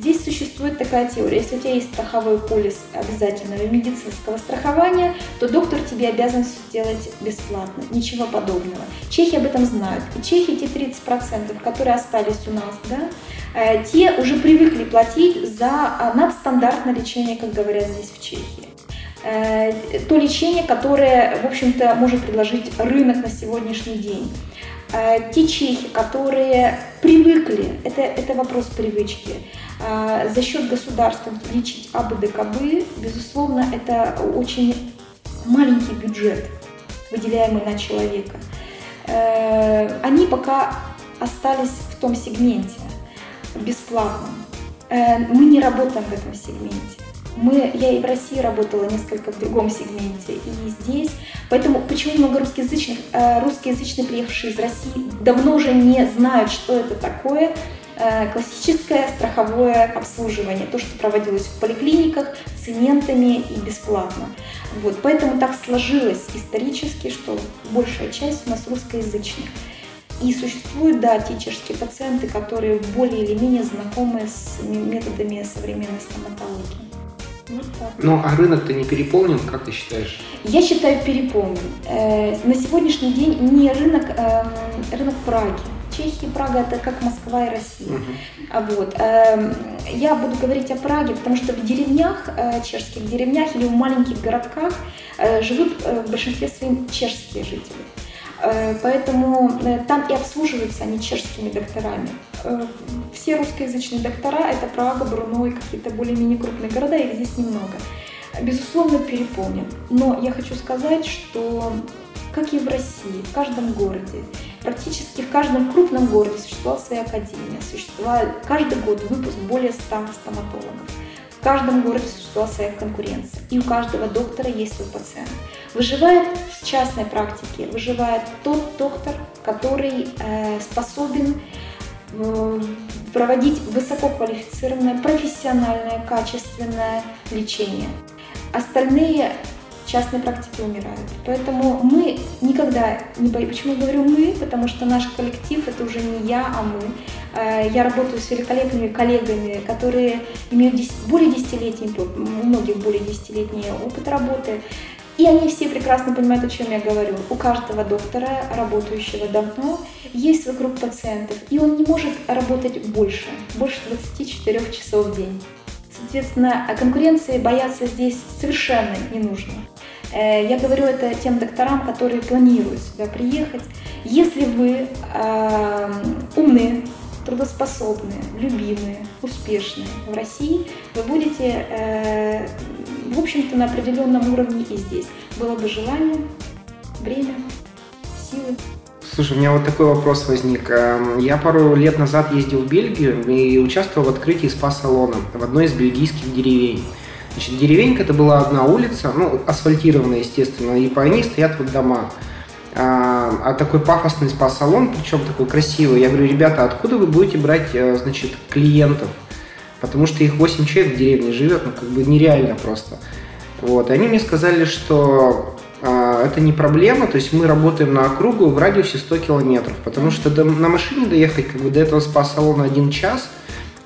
Здесь существует такая теория. Если у тебя есть страховой полис обязательного медицинского страхования, то доктор тебе обязан все сделать бесплатно. Ничего подобного. Чехи об этом знают. И чехи, те 30%, которые остались у нас, да, э, те уже привыкли платить за а, надстандартное лечение, как говорят здесь в Чехии э, то лечение, которое, в общем-то, может предложить рынок на сегодняшний день. Э, те чехи, которые привыкли, это, это вопрос привычки, за счет государства лечить АБДКБ, безусловно, это очень маленький бюджет, выделяемый на человека. Э, они пока остались в том сегменте бесплатном. Мы не работаем в этом сегменте. Мы, я и в России работала несколько в другом сегменте, и здесь. Поэтому почему много русскоязычных, э, русскоязычные, приехавшие из России, давно уже не знают, что это такое э, классическое страховое обслуживание, то, что проводилось в поликлиниках цементами и бесплатно. Вот, поэтому так сложилось исторически, что большая часть у нас русскоязычных. И существуют, да, те чешские пациенты, которые более или менее знакомы с методами современной стоматологии. Ну, а рынок-то не переполнен, как ты считаешь? Я считаю переполнен. Э, на сегодняшний день не рынок, эм, рынок Праги. Чехия и Прага это как Москва и Россия. Uh-huh. Вот. Эм, я буду говорить о Праге, потому что в деревнях, э, чешских деревнях или в маленьких городках э, живут в большинстве своим чешские жители. Э, поэтому э, там и обслуживаются они чешскими докторами. Э, все русскоязычные доктора – это Прага, Бруно и какие-то более-менее крупные города, их здесь немного. Безусловно, переполнен. Но я хочу сказать, что как и в России, в каждом городе, практически в каждом крупном городе существовала своя академия, существовал каждый год выпуск более 100 стоматологов. В каждом городе существовала своя конкуренция, и у каждого доктора есть свой пациент. Выживает в частной практике, выживает тот доктор, который э, способен э, проводить высококвалифицированное, профессиональное, качественное лечение. Остальные частные практики умирают. Поэтому мы никогда не боимся. Почему я говорю мы? Потому что наш коллектив это уже не я, а мы. Э, я работаю с великолепными коллегами, которые имеют более десятилетний, у многих более десятилетний опыт работы. И они все прекрасно понимают, о чем я говорю. У каждого доктора, работающего давно, есть свой круг пациентов, и он не может работать больше, больше 24 часов в день. Соответственно, конкуренции бояться здесь совершенно не нужно. Э, я говорю это тем докторам, которые планируют сюда приехать. Если вы э, умные, трудоспособные, любимые, успешные в России, вы будете, э, в общем-то, на определенном уровне и здесь. Было бы желание, время, силы. Слушай, у меня вот такой вопрос возник. Эм, я пару лет назад ездил в Бельгию и участвовал в открытии спа-салона в одной из бельгийских деревень. Значит, деревенька это была одна улица, ну, асфальтированная, естественно, и по ней стоят вот дома. А, а такой пафосный спа-салон, причем такой красивый. Я говорю, ребята, откуда вы будете брать, э, значит, клиентов? Потому что их 8 человек в деревне живет, ну, как бы нереально просто. Вот, и они мне сказали, что а, это не проблема, то есть мы работаем на округу в радиусе 100 километров, потому что до, на машине доехать как бы до этого спа-салона один час,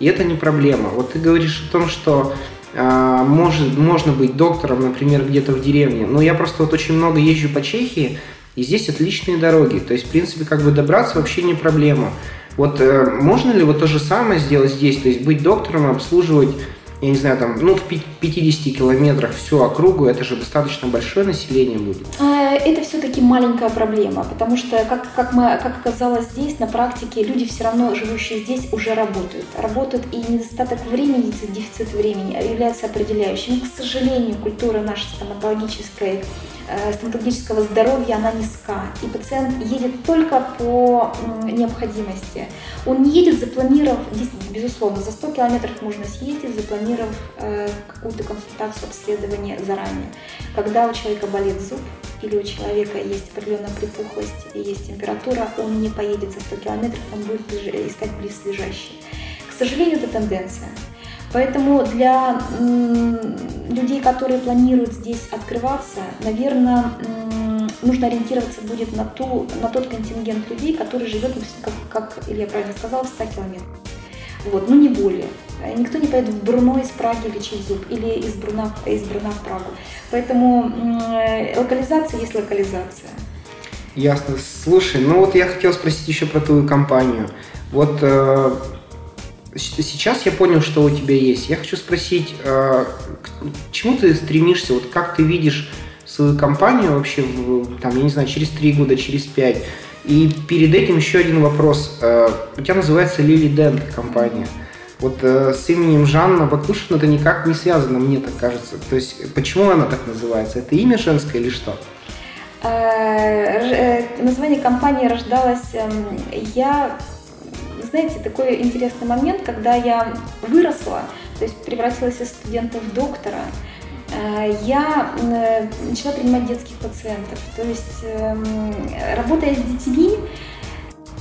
и это не проблема. Вот ты говоришь о том, что может, можно быть доктором, например, где-то в деревне. Но я просто вот очень много езжу по Чехии, и здесь отличные дороги. То есть, в принципе, как бы добраться вообще не проблема. Вот э, можно ли вот то же самое сделать здесь? То есть быть доктором, обслуживать я не знаю, там, ну, в 50 километрах всю округу, это же достаточно большое население будет. А, это все-таки маленькая проблема, потому что, как, как, мы, как оказалось здесь, на практике люди все равно, живущие здесь, уже работают. Работают, и недостаток времени, дефицит времени является определяющим. к сожалению, культура нашей стоматологической Э, стоматологического здоровья, она низка. И пациент едет только по необходимости. Он не едет запланировав, безусловно, за 100 километров можно съездить, запланировав э, какую-то консультацию, обследование заранее. Когда у человека болит зуб или у человека есть определенная припухлость и есть температура, он не поедет за 100 километров, он будет искать близлежащий. К сожалению, это тенденция. Поэтому для людей, которые планируют здесь открываться, наверное, нужно ориентироваться будет на, ту, на тот контингент людей, который живет, как, как Илья правильно сказал, в 100 километрах. Вот, ну не более. Никто не поедет в Бруно из Праги лечить зуб или из Бруна, из Бруна в Прагу. Поэтому локализация есть локализация. Ясно. Слушай, ну вот я хотел спросить еще про твою компанию. Вот э, сейчас я понял, что у тебя есть. Я хочу спросить, э, к чему ты стремишься? Вот как ты видишь свою компанию вообще, там, я не знаю, через три года, через пять? И перед этим еще один вопрос. Э, у тебя называется Лили Дент компания. Вот э, с именем Жанна Баклушина это никак не связано, мне так кажется. То есть почему она так называется? Это имя женское или что? Название компании рождалось, эм, я, знаете, такой интересный момент, когда я выросла, то есть превратилась из студента в доктора, э, я начала принимать детских пациентов. То есть, эм, работая с детьми,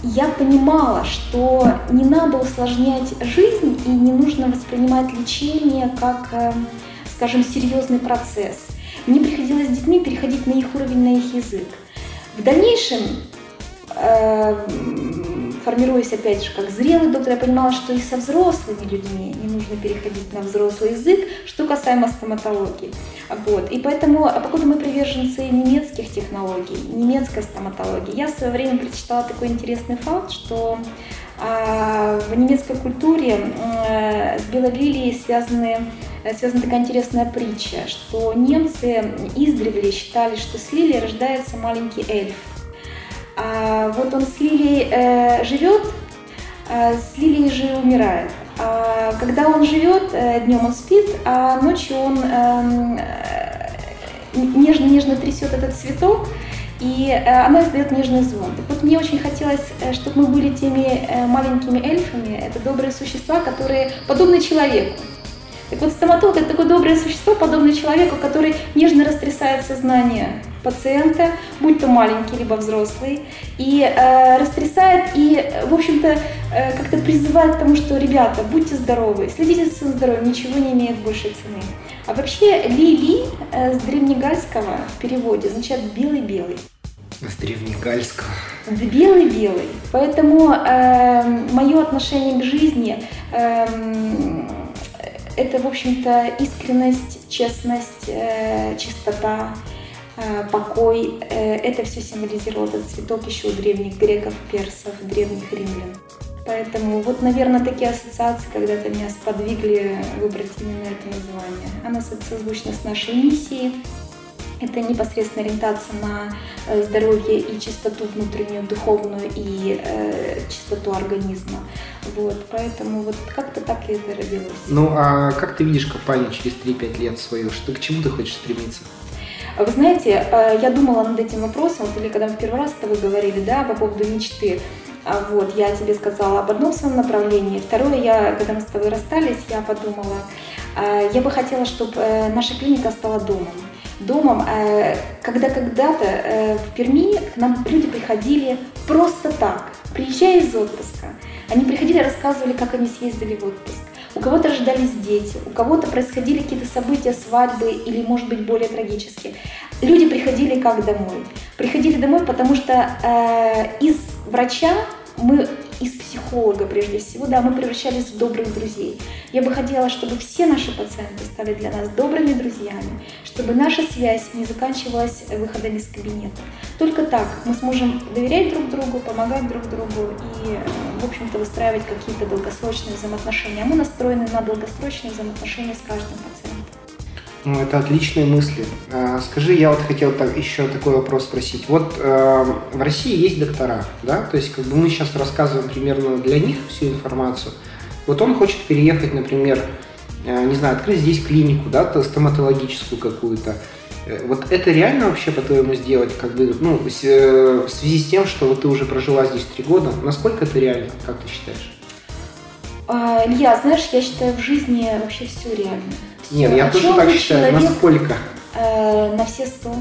я понимала, что не надо усложнять жизнь и не нужно воспринимать лечение как, эм, скажем, серьезный процесс мне приходилось с детьми переходить на их уровень, на их язык. В дальнейшем, э, формируясь опять же как зрелый доктор, я понимала, что и со взрослыми людьми не нужно переходить на взрослый язык, что касаемо стоматологии. Вот. И поэтому, а покуда мы приверженцы немецких технологий, немецкой стоматологии, я в свое время прочитала такой интересный факт, что а, в немецкой культуре э, с белолилией связаны Э, связана такая интересная притча, что немцы издревле считали, что с лилией рождается маленький эльф. А вот он с лилией э, живет, а с лилией же умирает. А когда он живет, э, днем он спит, а ночью он эм, э, нежно-нежно трясет этот цветок, и э, она издает нежный звон. Так вот, мне очень хотелось, чтобы мы были теми маленькими эльфами, это добрые существа, которые подобны человеку. Так вот, стоматолог – это такое доброе существо, подобное человеку, который нежно растрясает сознание пациента, будь то маленький, либо взрослый, и э, растрясает и, в общем-то, э, как-то призывает к тому, что, ребята, будьте здоровы, следите за своим здоровьем, ничего не имеет большей цены. А вообще ли-ли э, с древнегальского в переводе означает «белый-белый». С древнегальского. Белый-белый. Поэтому э, мое отношение к жизни э, это, в общем-то, искренность, честность, э, чистота, э, покой. Э, это все символизировало этот цветок еще у древних греков, персов, древних римлян. Поэтому вот, наверное, такие ассоциации когда-то меня сподвигли выбрать именно это название. Оно созвучно с нашей миссией. Это непосредственно ориентация на э, здоровье и чистоту внутреннюю, духовную и э, чистоту организма. Вот, поэтому вот как-то так и это родилось. Ну, а как ты видишь компанию через 3-5 лет свою? Что, к чему ты хочешь стремиться? Вы знаете, э, я думала над этим вопросом, вот или когда мы в первый раз с тобой говорили, да, по поводу мечты. А вот, я тебе сказала об одном своем направлении. Второе, я, когда мы с тобой расстались, я подумала, э, я бы хотела, чтобы наша клиника стала домом домом, э, когда когда-то э, в Перми к нам люди приходили просто так, приезжая из отпуска. Они приходили, рассказывали, как они съездили в отпуск. У кого-то рождались дети, у кого-то происходили какие-то события, свадьбы или, может быть, более трагические. Люди приходили как домой. Приходили домой, потому что э, из врача мы из психолога прежде всего, да, мы превращались в добрых друзей. Я бы хотела, чтобы все наши пациенты стали для нас добрыми друзьями, чтобы наша связь не заканчивалась выходом из кабинета. Только так мы сможем доверять друг другу, помогать друг другу и, в общем-то, выстраивать какие-то долгосрочные взаимоотношения. А мы настроены на долгосрочные взаимоотношения с каждым пациентом. Ну, это отличные мысли. А, скажи, я вот хотел так, еще такой вопрос спросить. Вот э, в России есть доктора, да? То есть как бы мы сейчас рассказываем примерно для них всю информацию. Вот он хочет переехать, например, э, не знаю, открыть здесь клинику, да, стоматологическую какую-то. Э, вот это реально вообще, по-твоему, сделать, как бы, ну, в связи с тем, что вот ты уже прожила здесь три года, насколько это реально, как ты считаешь? А, Илья, знаешь, я считаю, в жизни вообще все реально. Нет, я тоже так считаю. Человек, Насколько? Э, на все сто.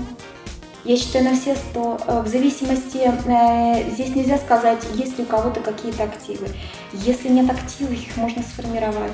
Я считаю, на все сто. Э, в зависимости, э, здесь нельзя сказать, есть ли у кого-то какие-то активы. Если нет активов, их можно сформировать.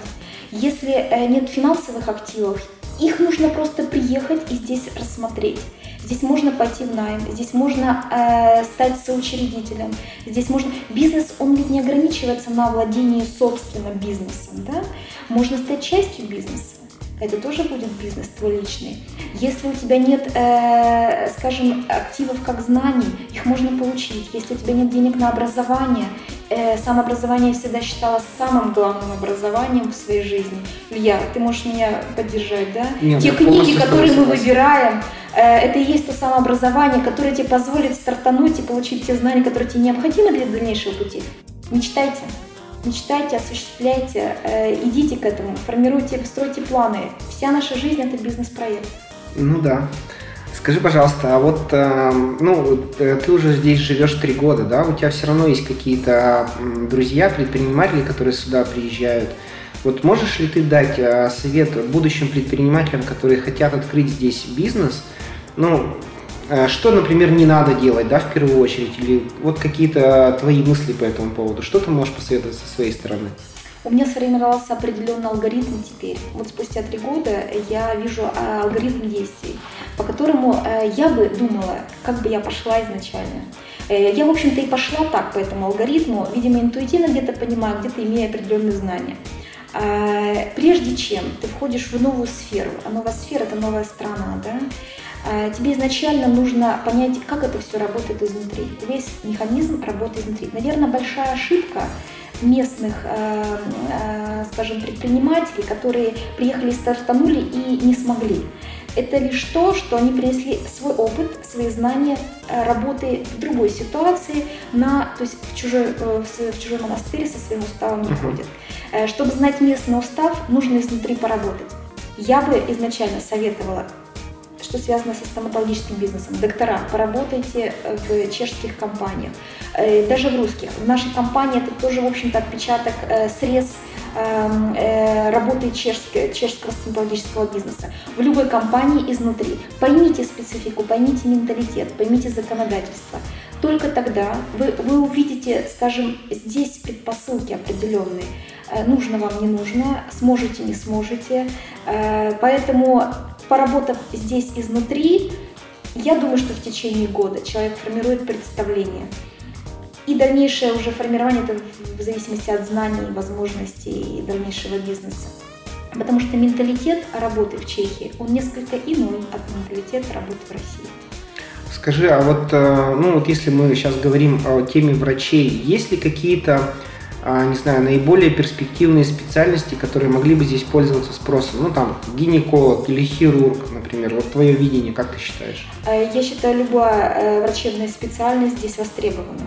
Если э, нет финансовых активов, их нужно просто приехать и здесь рассмотреть. Здесь можно пойти в найм, здесь можно э, стать соучредителем, здесь можно... Бизнес, он ведь не ограничивается на владении собственным бизнесом, да? Можно стать частью бизнеса это тоже будет бизнес твой личный. Если у тебя нет, э, скажем, активов как знаний, их можно получить. Если у тебя нет денег на образование, э, самообразование я всегда считала самым главным образованием в своей жизни. Илья, ты можешь меня поддержать, да? Нет, Те книги, которые мы выбираем, э, это и есть то самообразование, которое тебе позволит стартануть и получить те знания, которые тебе необходимы для дальнейшего пути. Не читайте мечтайте, осуществляйте, э, идите к этому, формируйте, стройте планы. Вся наша жизнь – это бизнес-проект. Ну да. Скажи, пожалуйста, а вот, э, ну, э, ты уже здесь живешь три года, да? У тебя все равно есть какие-то друзья, предприниматели, которые сюда приезжают. Вот можешь ли ты дать совет будущим предпринимателям, которые хотят открыть здесь бизнес? Ну, что, например, не надо делать, да, в первую очередь? Или вот какие-то твои мысли по этому поводу? Что ты можешь посоветовать со своей стороны? У меня сформировался определенный алгоритм теперь. Вот спустя три года я вижу а, алгоритм действий, по которому э, я бы думала, как бы я пошла изначально. Э, я, в общем-то, и пошла так по этому алгоритму, видимо, интуитивно где-то понимаю, где-то имея определенные знания. Прежде чем ты входишь в новую сферу, а новая сфера – это новая страна, да, тебе изначально нужно понять, как это все работает изнутри. Весь механизм работает изнутри. Наверное, большая ошибка местных, э, э, скажем, предпринимателей, которые приехали, стартанули и не смогли. Это лишь то, что они принесли свой опыт, свои знания э, работы в другой ситуации, на, то есть в чужой, в чужой монастырь со своим уставом не ходят. Чтобы знать местный устав, нужно изнутри поработать. Я бы изначально советовала что связано со стоматологическим бизнесом. Доктора, поработайте в чешских компаниях, э, даже в русских. В нашей компании это тоже, в общем-то, отпечаток, э, срез эм, э, работы чешского, чешского стоматологического бизнеса. В любой компании изнутри. Поймите специфику, поймите менталитет, поймите законодательство. Только тогда вы, вы увидите, скажем, здесь предпосылки определенные. Нужно вам, не нужно, сможете, не сможете. Поэтому поработав здесь изнутри, я думаю, что в течение года человек формирует представление. И дальнейшее уже формирование это в зависимости от знаний, возможностей и дальнейшего бизнеса. Потому что менталитет работы в Чехии, он несколько иной от менталитета работы в России. Скажи, а вот, э, ну вот если мы сейчас говорим о теме врачей, есть ли какие-то не знаю, наиболее перспективные специальности, которые могли бы здесь пользоваться спросом? Ну, там, гинеколог или хирург, например. Вот твое видение, как ты считаешь? Э, я считаю, любая э, врачебная специальность здесь востребована.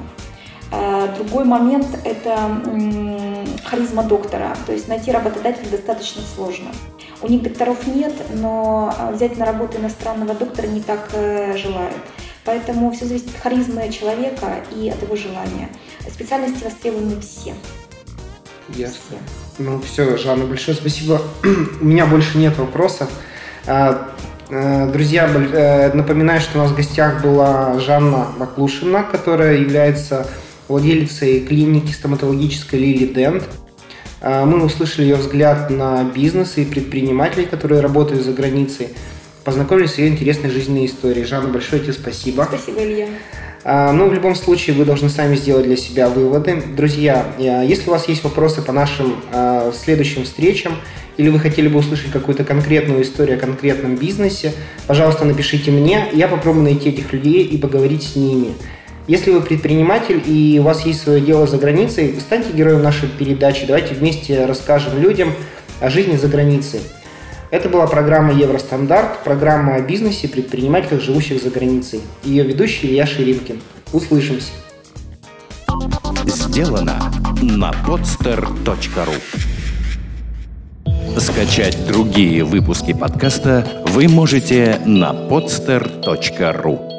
Э, другой момент – это харизма доктора. То есть найти работодателя достаточно сложно. У них докторов нет, но взять на работу иностранного доктора не так желают. Поэтому все зависит от харизмы человека и от его желания. Специальности востребованы все. Ясно. Ну все, Жанна, большое спасибо. У меня больше нет вопросов. А, а, друзья, э, напоминаю, что у нас в гостях была Жанна Маклушина, которая является владелицей клиники стоматологической Лили Дент. А, мы услышали ее взгляд на бизнес и предпринимателей, которые работают за границей познакомились с ее интересной жизненной историей. Жанна, большое тебе спасибо. Спасибо, Илья. А, ну, в любом случае, вы должны сами сделать для себя выводы. Друзья, а, если у вас есть вопросы по нашим а, следующим встречам, или вы хотели бы услышать какую-то конкретную историю о конкретном бизнесе, пожалуйста, напишите мне, я попробую найти этих людей и поговорить с ними. Если вы предприниматель и у вас есть свое дело за границей, станьте героем нашей передачи. Давайте вместе расскажем людям о жизни за границей. Это была программа «Евростандарт», программа о бизнесе и предпринимателях, живущих за границей. Ее ведущий Илья Ширинкин. Услышимся. Сделано на podster.ru Скачать другие выпуски подкаста вы можете на podster.ru